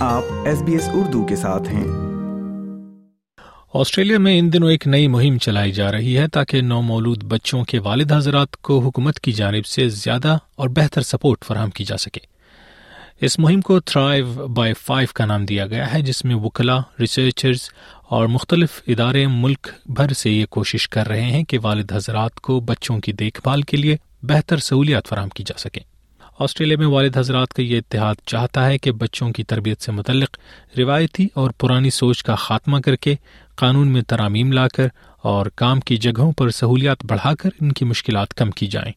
آپ S B S Urdu کے ساتھ ہیں۔ آسٹریلیا میں ان دنوں ایک نئی مہم چلائی جا رہی ہے تاکہ نو مولود بچوں کے والد حضرات کو حکومت کی جانب سے زیادہ اور بہتر سپورٹ فراہم کی جا سکے۔ اس مہم کو تھرائیو بائی فائیو کا نام دیا گیا ہے، جس میں وکلا ریسرچرز اور مختلف ادارے ملک بھر سے یہ کوشش کر رہے ہیں کہ والد حضرات کو بچوں کی دیکھ بھال کے لیے بہتر سہولیات فراہم کی جا سکیں۔ آسٹریلیا میں والد حضرات کا یہ اتحاد چاہتا ہے کہ بچوں کی تربیت سے متعلق روایتی اور پرانی سوچ کا خاتمہ کر کے قانون میں ترامیم لا کر اور کام کی جگہوں پر سہولیات بڑھا کر ان کی مشکلات کم کی جائیں۔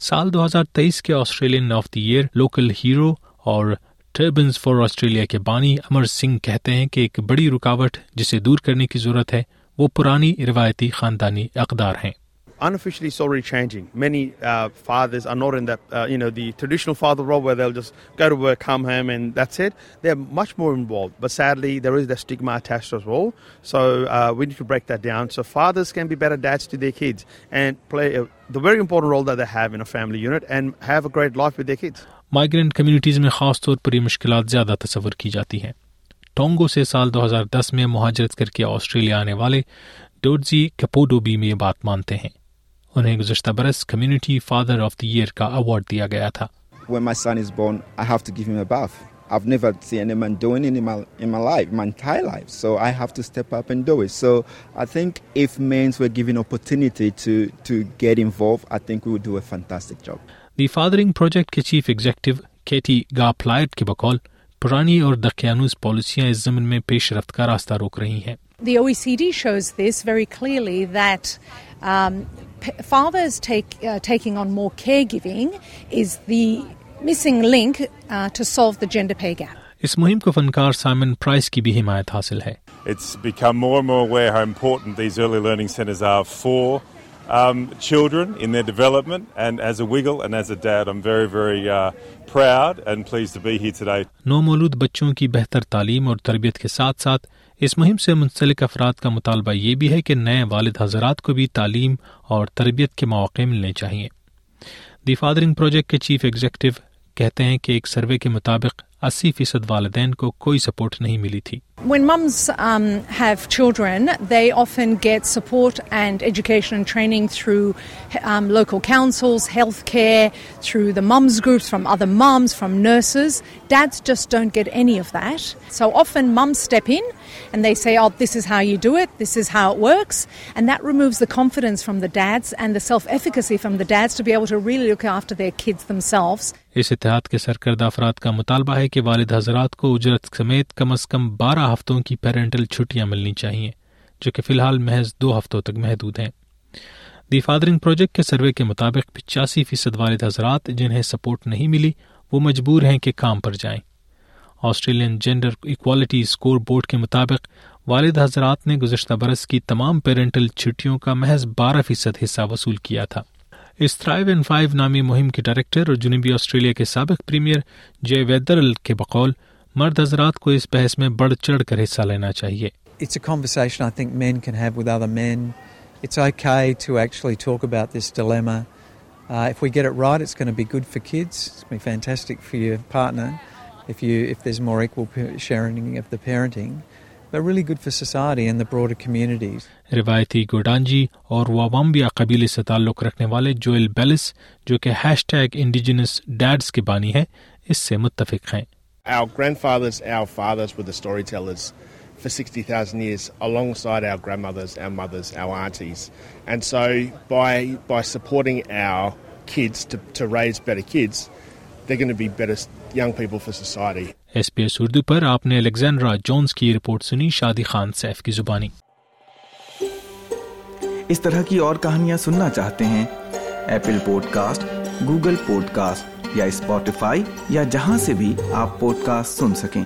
سال دو ہزار تیئیس کے Australian of the year local hero اور ٹربنز فار آسٹریلیا کے بانی امر سنگھ کہتے ہیں کہ ایک بڑی رکاوٹ جسے دور کرنے کی ضرورت ہے وہ پرانی روایتی خاندانی اقدار ہیں۔ Unofficially it's already changing. Many uh, fathers are not in that, uh, you know, the traditional father role where they'll just go to work, come home, and that's it. They're much more involved. But sadly, there is that stigma attached as well. So uh, we need to break that down. So fathers can be better dads to their kids and play a, the very important role that they have in a family unit and have a great life with their kids. Migrant communities میں خاص طور پر یہ مشکلات زیادہ تصور کی جاتی ہیں ٹونگو سے سال دو ہزار دس میں مہاجرت کر کے آسٹریلیا آنے والے ڈوڈزی کپوڈو بھی میں یہ بات مانتے ہیں انہیں گزشتہ برس community father of the year کا اوارڈ دیا گیا تھا When my son is born, I have to give him a bath. I've never seen anyone doing it in my, in my life, my entire life. So I have to step up and do it. So I think if men were given opportunity to, to get involved, I think we would do a fantastic job. The fathering project کے chief executive Katie Goplin کے بقول پرانی اور دقیانوس پالیسیاں اس زمن میں پیش رفت کا راستہ روک رہی ہیں The OECD shows this very clearly that um, fathers take, uh, taking on more caregiving is the missing link uh, to solve the gender pay gap. اس مہم کو فنکار سائمن پرائس کی بھی حمایت حاصل ہے It's become more and more aware how important these early learning centres are for um, children in their development. And as a wiggle and as a dad, I'm very, very uh, proud and pleased to be here today. نو مولود بچوں کی بہتر تعلیم اور تربیت کے ساتھ ساتھ اس مہم سے منسلک افراد کا مطالبہ یہ بھی ہے کہ نئے والد حضرات کو بھی تعلیم اور تربیت کے مواقع ملنے چاہیے دی فادرنگ پروجیکٹ کے چیف ایگزیکٹو کہتے ہیں کہ ایک سروے کے مطابق اسی فیصد والدین کو کوئی سپورٹ نہیں ملی تھی۔ When mums have children they often get support and education training through locals health care through the mums from other mum from nurses dads just don't get any of that so often mums step in and they say, oh, this is how you do it, this is how it works. And that removes the confidence from the dads and the self efficacy from the dads to be able to really look after their kids themselves. اس اتحاد کے سرکردہ افراد کا مطالبہ ہے کہ والد حضرات کو اجرت سمیت کم از کم بارہ ہفتوں کی پیرنٹل چھٹیاں ملنی چاہیے جو کہ فی الحال محض دو ہفتوں تک محدود ہیں دی فادرنگ پروجیکٹ کے سروے کے مطابق پچاسی فیصد والد حضرات جنہیں سپورٹ نہیں ملی وہ مجبور ہیں کہ کام پر جائیں Australian gender equality scoreboard کے مطابق والد حضرات نے گزشتہ برس کی تمام پیرنٹل چھٹیوں کا محض بارہ فیصد حصہ وصول کیا تھا اس تھرائیو اینڈ فائیو نامی مہم کے ڈائریکٹر اور جنوبی آسٹریلیا کے سابق پریمیئر جے ویدرل کے بقول مرد حضرات کو اس بحث میں بڑھ چڑھ کر حصہ لینا چاہیے It's a conversation I think men can have with other men. It's okay to actually talk about this dilemma. Uh, if we get it right, it's going to be good for kids. It's going to be fantastic for your partner if, you, if there's more equal sharing of the parenting. But really good for society and the broader communities. روایتی گوڈانجی اور ووامبیا قبیلے سے تعلق رکھنے والے Joel بیلس جو کہ hash tag indigenous deeds کے بانی ہے اس سے متفق ہیں Our grandfathers, our fathers were the storytellers for 60,000 years alongside our grandmothers, our mothers, our aunties. And so by, by supporting our kids to, to raise better kids, they're going to be better young people for society. S P S Urdu پر آپ نے Alexandra Jones کی report سنی Shadi Khan safe کی زبانی اس طرح کی اور کہانیاں سننا چاہتے ہیں Apple podcast Google podcast یا اسپوٹیفائی یا جہاں سے بھی آپ پوڈ کاسٹ سن سکیں